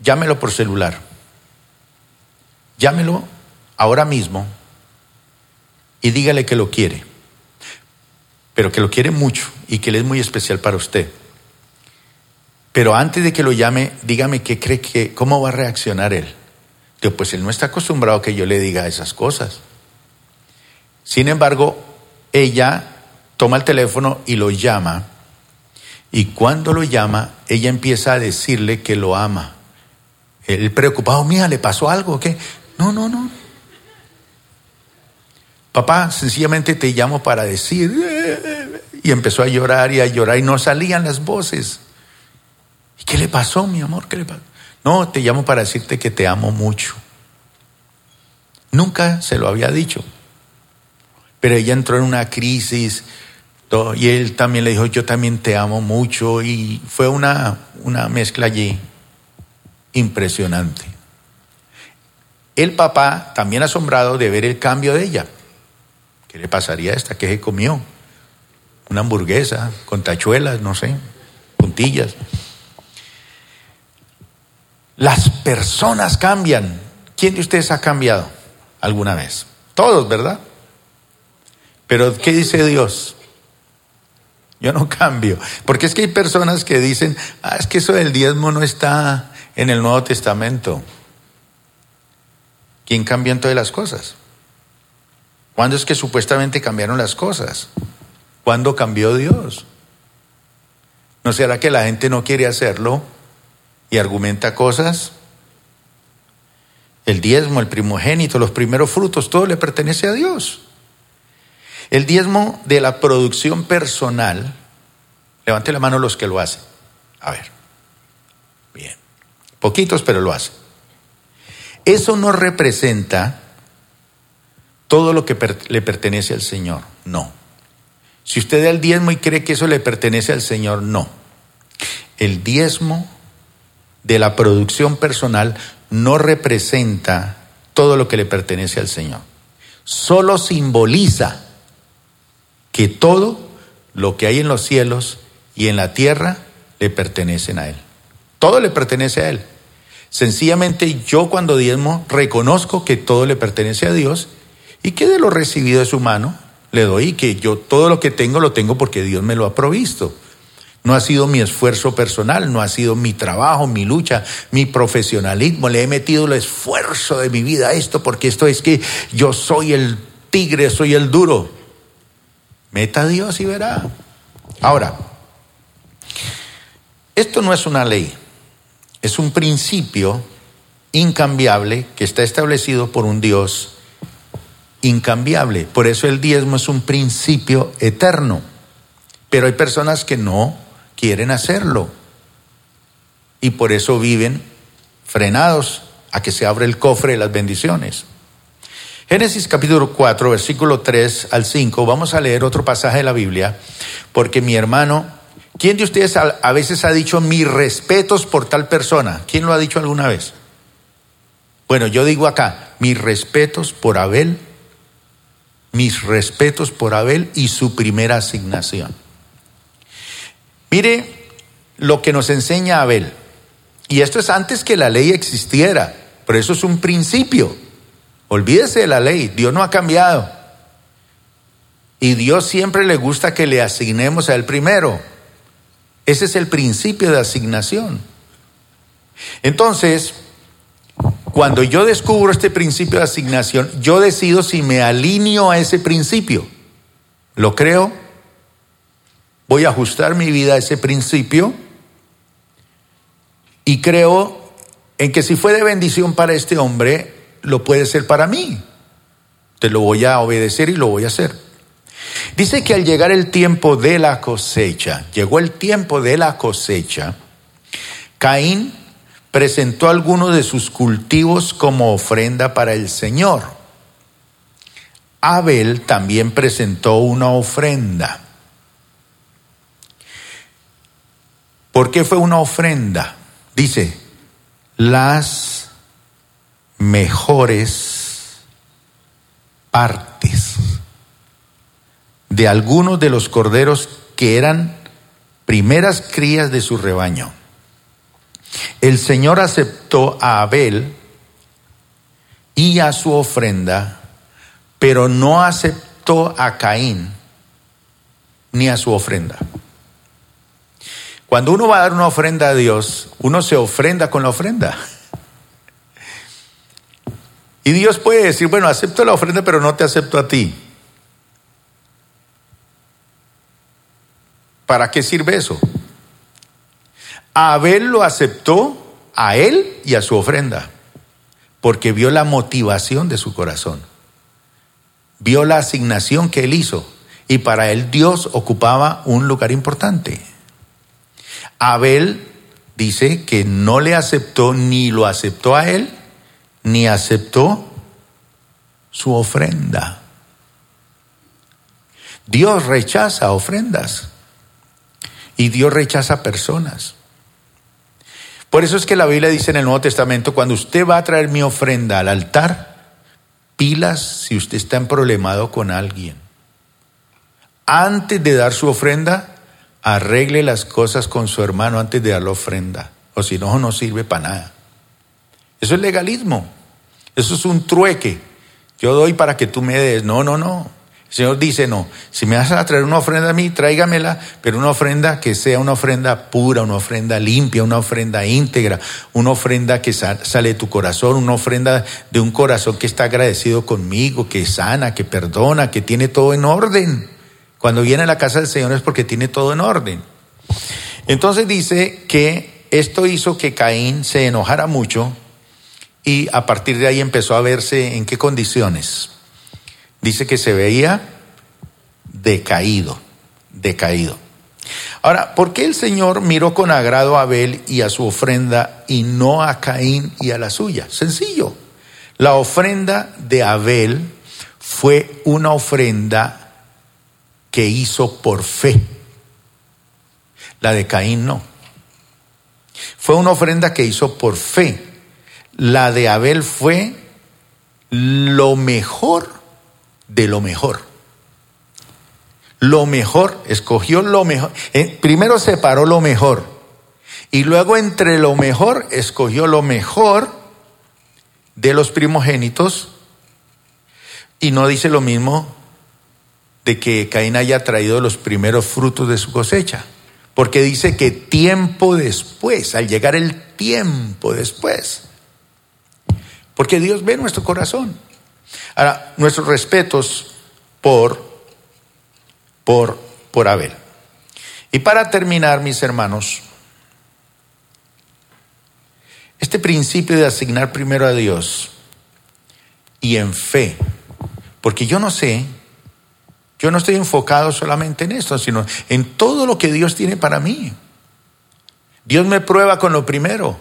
llámelo por celular, llámelo ahora mismo y dígale que lo quiere, pero que lo quiere mucho y que él es muy especial para usted. Pero antes de que lo llame, dígame qué cree que, cómo va a reaccionar él. Digo, pues él no está acostumbrado a que yo le diga esas cosas. Sin embargo, ella toma el teléfono y lo llama. Y cuando lo llama, ella empieza a decirle que lo ama. El preocupado, mía, ¿le pasó algo? ¿Qué? No, no, no. Papá, sencillamente te llamo para decir. Y empezó a llorar y a llorar y no salían las voces. ¿Y qué le pasó, mi amor? ¿Qué le pasó? No, te llamo para decirte que te amo mucho. Nunca se lo había dicho. Pero ella entró en una crisis y él también le dijo, yo también te amo mucho y fue una, una mezcla allí impresionante. El papá también asombrado de ver el cambio de ella. ¿Qué le pasaría a esta? ¿Qué comió? Una hamburguesa con tachuelas, no sé, puntillas. Las personas cambian. ¿Quién de ustedes ha cambiado alguna vez? Todos, ¿verdad? Pero ¿qué dice Dios? Yo no cambio. Porque es que hay personas que dicen, ah, es que eso del diezmo no está en el Nuevo Testamento. ¿Quién cambió en todas las cosas? ¿Cuándo es que supuestamente cambiaron las cosas? ¿Cuándo cambió Dios? ¿No será que la gente no quiere hacerlo y argumenta cosas? El diezmo, el primogénito, los primeros frutos, todo le pertenece a Dios. El diezmo de la producción personal, levante la mano los que lo hacen. A ver, bien, poquitos pero lo hacen. Eso no representa todo lo que le pertenece al Señor, no. Si usted da el diezmo y cree que eso le pertenece al Señor, no. El diezmo de la producción personal no representa todo lo que le pertenece al Señor. Solo simboliza que todo lo que hay en los cielos y en la tierra le pertenecen a Él. Todo le pertenece a Él. Sencillamente yo cuando diezmo reconozco que todo le pertenece a Dios y que de lo recibido de su mano le doy y que yo todo lo que tengo lo tengo porque Dios me lo ha provisto. No ha sido mi esfuerzo personal, no ha sido mi trabajo, mi lucha, mi profesionalismo. Le he metido el esfuerzo de mi vida a esto porque esto es que yo soy el tigre, soy el duro. Meta a Dios y verá. Ahora, esto no es una ley, es un principio incambiable que está establecido por un Dios incambiable. Por eso el diezmo es un principio eterno. Pero hay personas que no quieren hacerlo. Y por eso viven frenados a que se abra el cofre de las bendiciones. Génesis capítulo 4, versículo 3 al 5, vamos a leer otro pasaje de la Biblia, porque mi hermano, ¿quién de ustedes a, veces ha dicho mis respetos por tal persona? ¿Quién lo ha dicho alguna vez? Bueno, yo digo acá, mis respetos por Abel, mis respetos por Abel y su primera asignación. Mire lo que nos enseña Abel. Y esto es antes que la ley existiera, pero eso es un principio. Olvídese de la ley, Dios no ha cambiado. Y Dios siempre le gusta que le asignemos a él primero. Ese es el principio de asignación. Entonces, cuando yo descubro este principio de asignación, yo decido si me alineo a ese principio. ¿Lo creo? Voy a ajustar mi vida a ese principio y creo en que si fue de bendición para este hombre, lo puede ser para mí. Te lo voy a obedecer y lo voy a hacer. Dice que al llegar el tiempo de la cosecha, llegó el tiempo de la cosecha, Caín presentó algunos de sus cultivos como ofrenda para el Señor. Abel también presentó una ofrenda. ¿Por qué fue una ofrenda? Dice, las mejores partes de algunos de los corderos que eran primeras crías de su rebaño. El Señor aceptó a Abel y a su ofrenda, pero no aceptó a Caín ni a su ofrenda. Cuando uno va a dar una ofrenda a Dios, uno se ofrenda con la ofrenda. Y Dios puede decir, bueno, acepto la ofrenda, pero no te acepto a ti. ¿Para qué sirve eso? Abel lo aceptó a él y a su ofrenda, porque vio la motivación de su corazón, vio la asignación que él hizo, y para él Dios ocupaba un lugar importante. Abel dice que no le aceptó ni lo aceptó a él, ni aceptó su ofrenda. Dios rechaza ofrendas y Dios rechaza personas. Por eso es que la Biblia dice en el Nuevo Testamento, cuando usted va a traer mi ofrenda al altar, pilas si usted está en problemado con alguien. Antes de dar su ofrenda, arregle las cosas con su hermano antes de dar la ofrenda, o si no, no sirve para nada. Eso es legalismo, eso es un trueque. Yo doy para que tú me des. No, no, no. El Señor dice, no, si me vas a traer una ofrenda a mí, tráigamela, pero una ofrenda que sea una ofrenda pura, una ofrenda limpia, una ofrenda íntegra, una ofrenda que sale de tu corazón, una ofrenda de un corazón que está agradecido conmigo, que sana, que perdona, que tiene todo en orden. Cuando viene a la casa del Señor es porque tiene todo en orden. Entonces dice que esto hizo que Caín se enojara mucho y a partir de ahí empezó a verse en qué condiciones. Dice que se veía decaído, decaído. Ahora, ¿por qué el Señor miró con agrado a Abel y a su ofrenda y no a Caín y a la suya? Sencillo. La ofrenda de Abel fue una ofrenda que hizo por fe. La de Caín no. Fue una ofrenda que hizo por fe. La de Abel fue lo mejor de lo mejor. Lo mejor, escogió lo mejor. Eh, primero separó lo mejor. Y luego entre lo mejor, escogió lo mejor de los primogénitos. Y no dice lo mismo de que Caín haya traído los primeros frutos de su cosecha, Porque dice que tiempo después, al llegar el tiempo después, porque Dios ve nuestro corazón. Ahora, nuestros respetos por, por, por Abel. Y para terminar, mis hermanos, este principio de asignar primero a Dios y en fe, porque yo no sé, yo no estoy enfocado solamente en esto, sino en todo lo que Dios tiene para mí. Dios me prueba con lo primero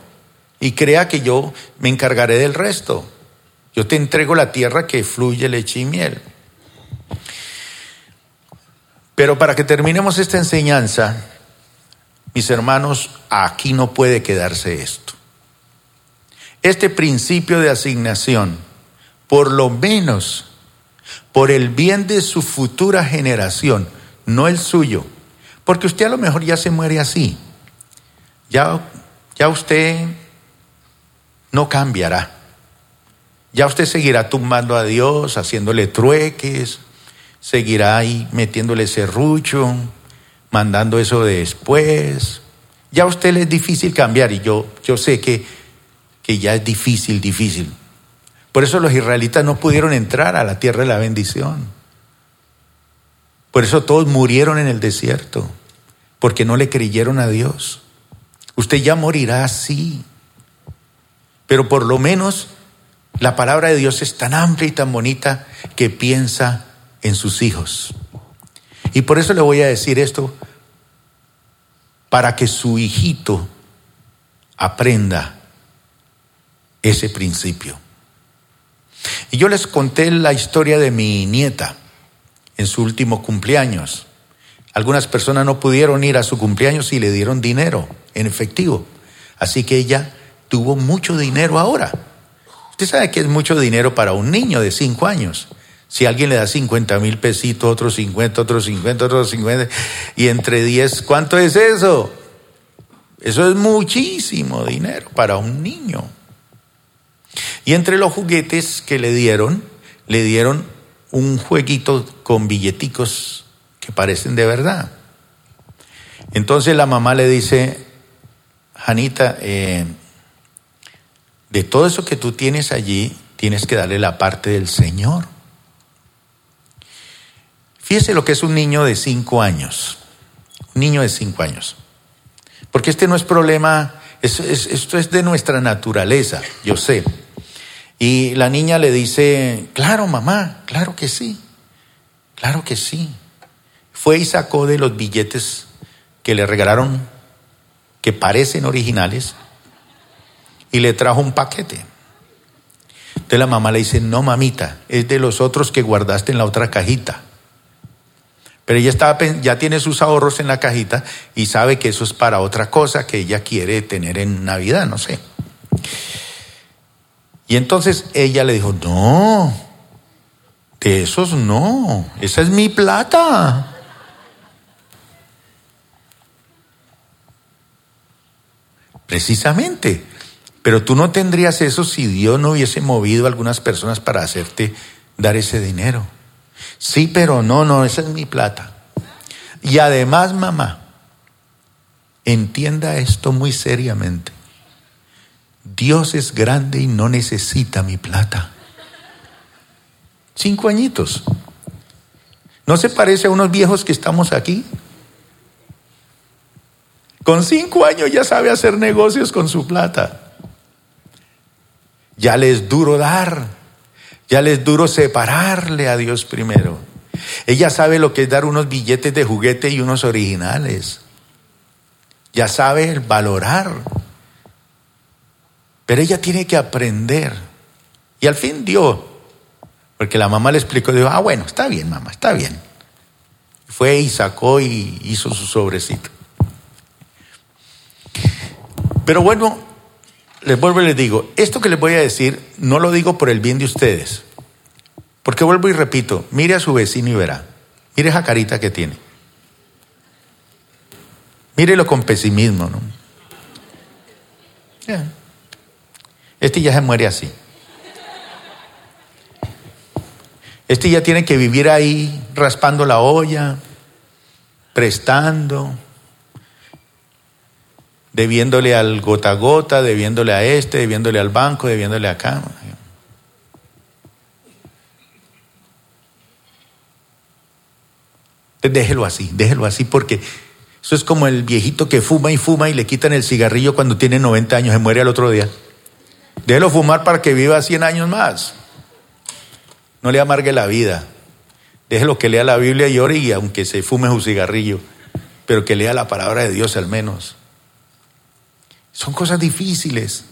y crea que yo me encargaré del resto. Yo te entrego la tierra que fluye leche y miel. Pero para que terminemos esta enseñanza, mis hermanos, aquí no puede quedarse esto. Este principio de asignación, por lo menos por el bien de su futura generación, no el suyo, porque usted a lo mejor ya se muere así. Ya, ya usted no cambiará. Ya usted seguirá tumbando a Dios, haciéndole trueques, seguirá ahí metiéndole serrucho, mandando eso después. Ya a usted le es difícil cambiar y yo, yo sé que, que ya es difícil, difícil. Por eso los israelitas no pudieron entrar a la tierra de la bendición. Por eso todos murieron en el desierto, porque no le creyeron a Dios. Usted ya morirá así, pero por lo menos la palabra de Dios es tan amplia y tan bonita que piensa en sus hijos. Y por eso le voy a decir esto, para que su hijito aprenda ese principio. Y yo les conté la historia de mi nieta en su último cumpleaños. Algunas personas no pudieron ir a su cumpleaños y le dieron dinero en efectivo. Así que ella tuvo mucho dinero ahora. Usted sabe que es mucho dinero para un niño de cinco años. Si alguien le da 50 mil pesitos, otros 50, otros 50, otros 50, y entre 10, ¿cuánto es eso? Eso es muchísimo dinero para un niño. Y entre los juguetes que le dieron, le dieron un jueguito con billeticos que parecen de verdad. Entonces la mamá le dice, Janita, eh, de todo eso que tú tienes allí, tienes que darle la parte del Señor. Fíjese lo que es un niño de cinco años. Un niño de cinco años. Porque este no es problema, esto es de nuestra naturaleza, yo sé. Y la niña le dice, claro, mamá, claro que sí, claro que sí. Fue y sacó de los billetes que le regalaron, que parecen originales, y le trajo un paquete. Entonces la mamá le dice, no mamita, es de los otros que guardaste en la otra cajita. Pero ella estaba, ya tiene sus ahorros en la cajita y sabe que eso es para otra cosa que ella quiere tener en Navidad, no sé. Y entonces ella le dijo, no, de esos no, esa es mi plata. Precisamente, pero tú no tendrías eso si Dios no hubiese movido a algunas personas para hacerte dar ese dinero. Sí, pero no, no, esa es mi plata. Y además, mamá, entienda esto muy seriamente. Dios es grande y no necesita mi plata. Cinco añitos. ¿No se parece a unos viejos que estamos aquí? Con cinco años ya sabe hacer negocios con su plata. Ya les duro dar, ya les duro separarle a Dios primero. Ella sabe lo que es dar unos billetes de juguete y unos originales. Ya sabe el valorar. Pero ella tiene que aprender. Y al fin dio, porque la mamá le explicó, dijo, ah, bueno, está bien, mamá, está bien. Fue y sacó y hizo su sobrecito. Pero bueno, les vuelvo y les digo, esto que les voy a decir no lo digo por el bien de ustedes. Porque vuelvo y repito, mire a su vecino y verá. Mire esa carita que tiene. Mírelo con pesimismo, ¿no? Este ya se muere así. Este ya tiene que vivir ahí raspando la olla, prestando, debiéndole al gota a gota, debiéndole a este, debiéndole al banco, debiéndole acá. Déjelo así, déjelo así porque eso es como el viejito que fuma y fuma y le quitan el cigarrillo cuando tiene 90 años, se muere al otro día. Déjelo fumar para que viva 100 años más. No le amargue la vida. Déjelo que lea la Biblia y ore aunque se fume su cigarrillo, pero que lea la palabra de Dios al menos. Son cosas difíciles.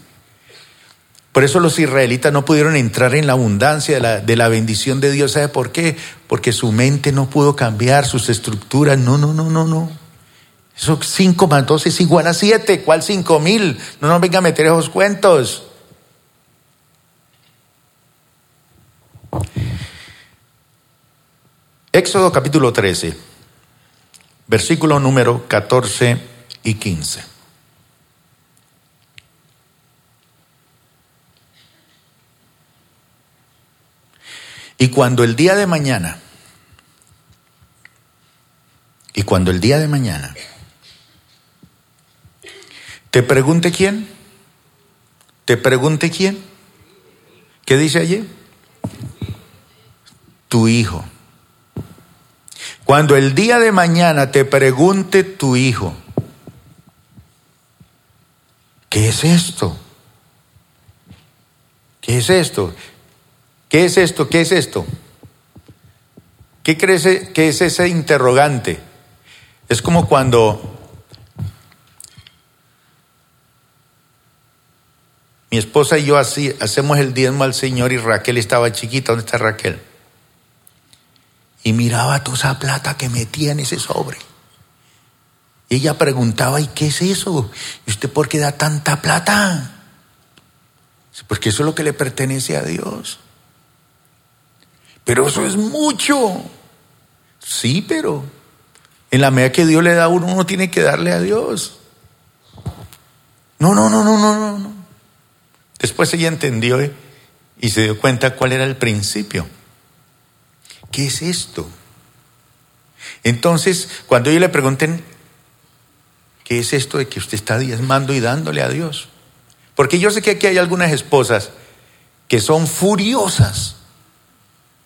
Por eso los israelitas no pudieron entrar en la abundancia de la, de la, bendición de Dios. ¿Sabe por qué? Porque su mente no pudo cambiar, sus estructuras. No, no, no, no, no. Eso 5 más 2 es igual a 7. ¿Cuál 5 mil? No nos venga a meter esos cuentos. Éxodo capítulo 13, versículo número 14 y 15. Y cuando el día de mañana, y cuando el día de mañana, te pregunte quién, te pregunte quién, ¿qué dice allí? Tu hijo. Cuando el día de mañana te pregunte tu hijo, ¿qué es esto? ¿Qué es esto? ¿Qué es esto? ¿Qué es esto? ¿Qué crees que es ese interrogante? Es como cuando mi esposa y yo así hacemos el diezmo al Señor y Raquel estaba chiquita. ¿Dónde está Raquel? Y miraba toda esa plata que metía en ese sobre. Y ella preguntaba, ¿y qué es eso? ¿Y usted por qué da tanta plata? Porque eso es lo que le pertenece a Dios. Pero eso es mucho. Sí, pero en la medida que Dios le da a uno, uno tiene que darle a Dios. No, no, no, no, no, no. Después ella entendió ¿eh? y se dio cuenta cuál era el principio. ¿Qué es esto? Entonces, cuando ellos le pregunten, ¿qué es esto de que usted está diezmando y dándole a Dios? Porque yo sé que aquí hay algunas esposas que son furiosas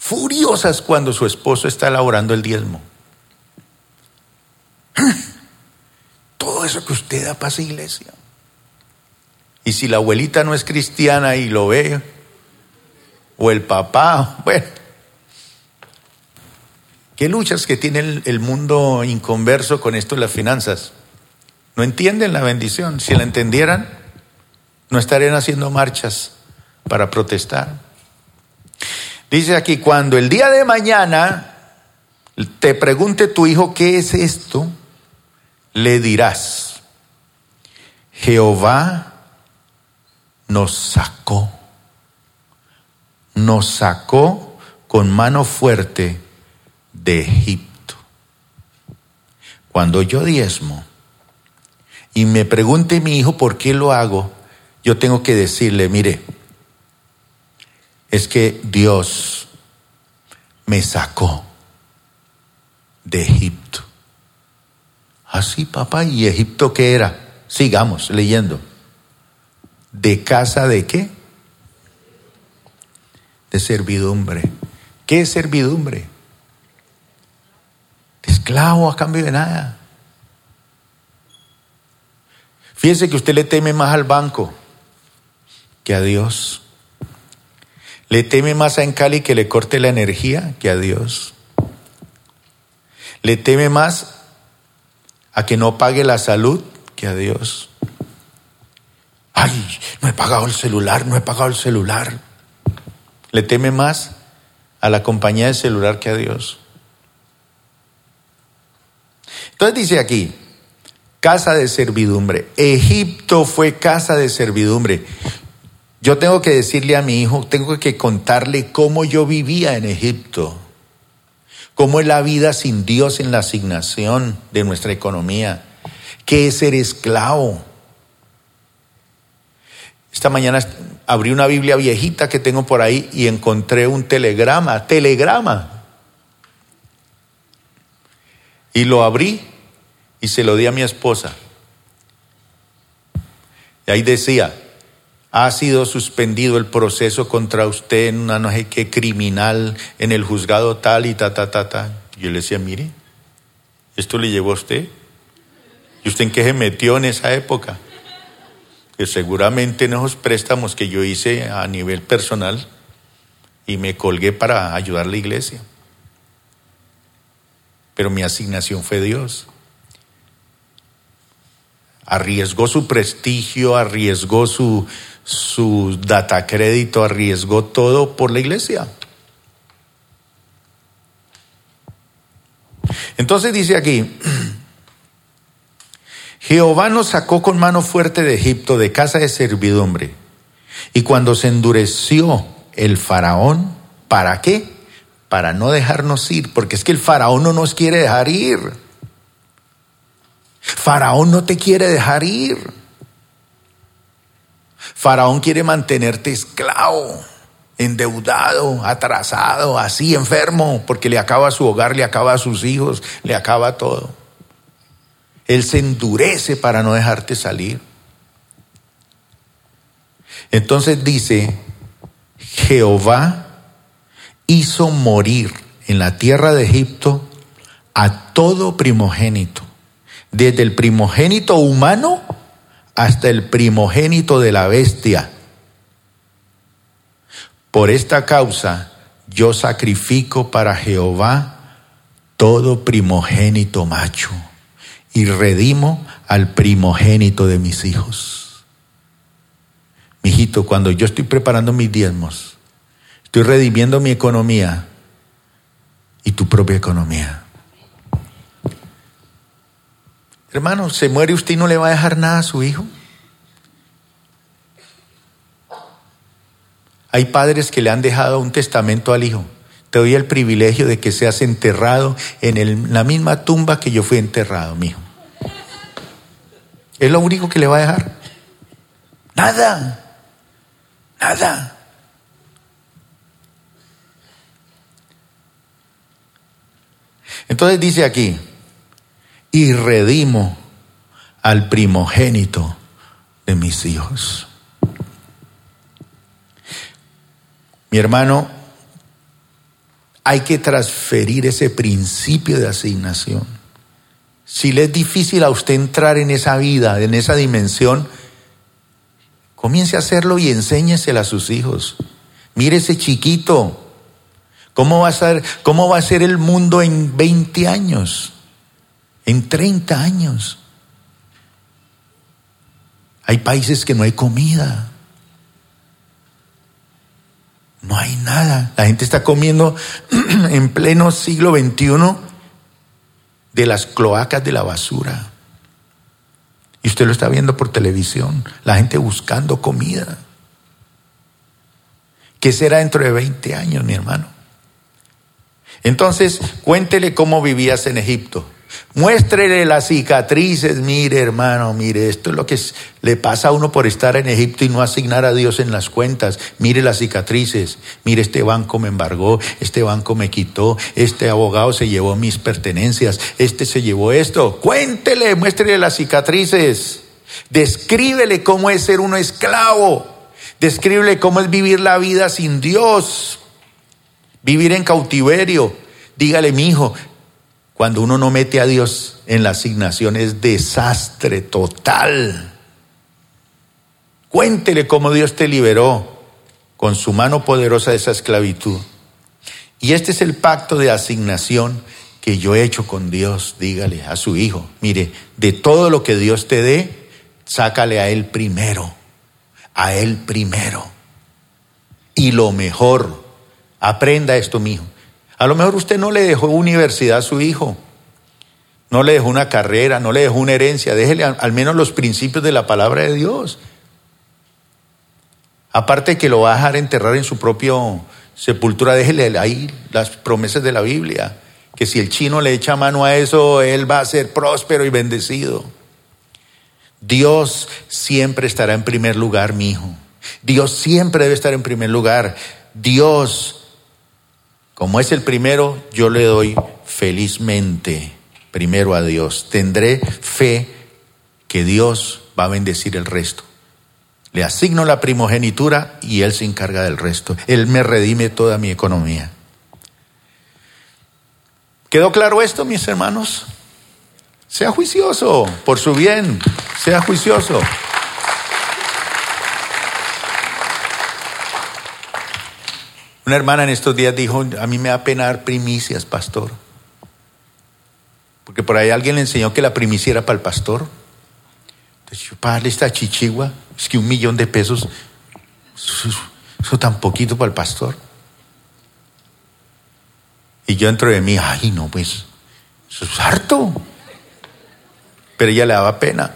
furiosas cuando su esposo está elaborando el diezmo. Todo eso que usted da para esa iglesia. Y si la abuelita no es cristiana y lo ve, o el papá, bueno, qué luchas que tiene el, el mundo inconverso con esto de las finanzas. No entienden la bendición. Si la entendieran, no estarían haciendo marchas para protestar. Dice aquí, cuando el día de mañana te pregunte tu hijo qué es esto, le dirás, Jehová nos sacó, nos sacó con mano fuerte de Egipto. Cuando yo diezmo y me pregunte mi hijo por qué lo hago, yo tengo que decirle, mire, es que Dios me sacó de Egipto. Así, papá, ¿y Egipto qué era? Sigamos leyendo. ¿De casa de qué? De servidumbre. ¿Qué es servidumbre? Esclavo a cambio de nada. Fíjese que usted le teme más al banco que a Dios. Le teme más a Encali que le corte la energía que a Dios. Le teme más a que no pague la salud que a Dios. Ay, no he pagado el celular, no he pagado el celular. Le teme más a la compañía de celular que a Dios. Entonces dice aquí, casa de servidumbre. Egipto fue casa de servidumbre. Yo tengo que decirle a mi hijo, tengo que contarle cómo yo vivía en Egipto, cómo es la vida sin Dios en la asignación de nuestra economía, qué es ser esclavo. Esta mañana abrí una Biblia viejita que tengo por ahí y encontré un telegrama, telegrama. Y lo abrí y se lo di a mi esposa. Y ahí decía, ha sido suspendido el proceso contra usted en una no sé qué criminal en el juzgado tal y ta, ta, ta, ta. Y yo le decía, mire, esto le llevó a usted. ¿Y usted en qué se metió en esa época? Que seguramente en esos préstamos que yo hice a nivel personal y me colgué para ayudar a la iglesia. Pero mi asignación fue Dios. Arriesgó su prestigio, arriesgó su, su data crédito, arriesgó todo por la iglesia. Entonces dice aquí, Jehová nos sacó con mano fuerte de Egipto, de casa de servidumbre. Y cuando se endureció el faraón, ¿para qué? Para no dejarnos ir, porque es que el faraón no nos quiere dejar ir. Faraón no te quiere dejar ir. Faraón quiere mantenerte esclavo, endeudado, atrasado, así enfermo, porque le acaba su hogar, le acaba a sus hijos, le acaba todo. Él se endurece para no dejarte salir. Entonces dice, Jehová hizo morir en la tierra de Egipto a todo primogénito, desde el primogénito humano hasta el primogénito de la bestia. Por esta causa yo sacrifico para Jehová todo primogénito macho y redimo al primogénito de mis hijos. Mijito, cuando yo estoy preparando mis diezmos, estoy redimiendo mi economía y tu propia economía. Hermano, se muere usted y no le va a dejar nada a su hijo. Hay padres que le han dejado un testamento al hijo. Te doy el privilegio de que seas enterrado en la misma tumba que yo fui enterrado, mi hijo. Es lo único que le va a dejar. Nada. Nada. Entonces dice aquí, y redimo al primogénito de mis hijos. Mi hermano, hay que transferir ese principio de asignación. Si le es difícil a usted entrar en esa vida, en esa dimensión, comience a hacerlo y enséñeselo a sus hijos. Mire ese chiquito. ¿Cómo va a ser, cómo va a ser el mundo en 20 años? En 30 años. Hay países que no hay comida. No hay nada. La gente está comiendo en pleno siglo XXI de las cloacas de la basura. Y usted lo está viendo por televisión. La gente buscando comida. ¿Qué será dentro de 20 años, mi hermano? Entonces, cuéntele cómo vivías en Egipto. Muéstrele las cicatrices, mire hermano, mire, esto es lo que le pasa a uno por estar en Egipto y no asignar a Dios en las cuentas. Mire las cicatrices, mire este banco me embargó, este banco me quitó, este abogado se llevó mis pertenencias, este se llevó esto. Cuéntele, muéstrele las cicatrices. Descríbele cómo es ser uno esclavo. Descríbele cómo es vivir la vida sin Dios. Vivir en cautiverio. Dígale, mi hijo, cuando uno no mete a Dios en la asignación es desastre total. Cuéntele cómo Dios te liberó con su mano poderosa de esa esclavitud. Y este es el pacto de asignación que yo he hecho con Dios. Dígale a su hijo, mire, de todo lo que Dios te dé, sácale a Él primero, a Él primero. Y lo mejor, aprenda esto, mi hijo. A lo mejor usted no le dejó universidad a su hijo, no le dejó una carrera, no le dejó una herencia, déjele al menos los principios de la palabra de Dios. Aparte que lo va a dejar enterrar en su propia sepultura, déjele ahí las promesas de la Biblia, que si el chino le echa mano a eso, él va a ser próspero y bendecido. Dios siempre estará en primer lugar, mi hijo. Dios siempre debe estar en primer lugar. Dios como es el primero, yo le doy felizmente primero a Dios. Tendré fe que Dios va a bendecir el resto. Le asigno la primogenitura y Él se encarga del resto. Él me redime toda mi economía. ¿Quedó claro esto, mis hermanos? Sea juicioso por su bien, sea juicioso. Una hermana en estos días dijo, a mí me da pena dar primicias, pastor. Porque por ahí alguien le enseñó que la primicia era para el pastor. Entonces yo, para esta chichigua, es que un millón de pesos, eso, eso tan poquito para el pastor. Y yo dentro de mí, ay no, pues, eso es harto. Pero ella le daba pena.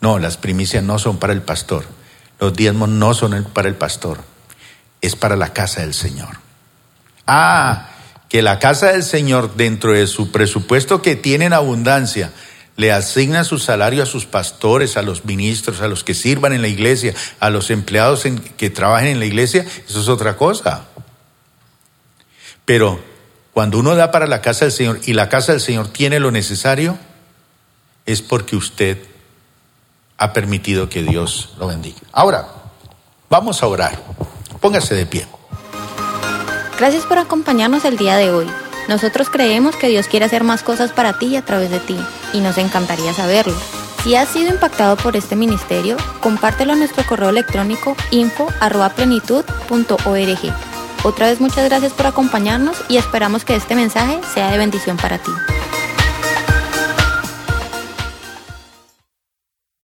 No, las primicias no son para el pastor. Los diezmos no son para el pastor. Es para la casa del Señor. Ah, que la casa del Señor, dentro de su presupuesto que tiene en abundancia, le asigna su salario a sus pastores, a los ministros, a los que sirvan en la iglesia, a los empleados que trabajen en la iglesia, eso es otra cosa. Pero cuando uno da para la casa del Señor y la casa del Señor tiene lo necesario, es porque usted ha permitido que Dios lo bendiga. Ahora, vamos a orar. Póngase de pie. Gracias por acompañarnos el día de hoy. Nosotros creemos que Dios quiere hacer más cosas para ti y a través de ti, y nos encantaría saberlo. Si has sido impactado por este ministerio, compártelo a nuestro correo electrónico info.plenitud.org. Otra vez muchas gracias por acompañarnos y esperamos que este mensaje sea de bendición para ti.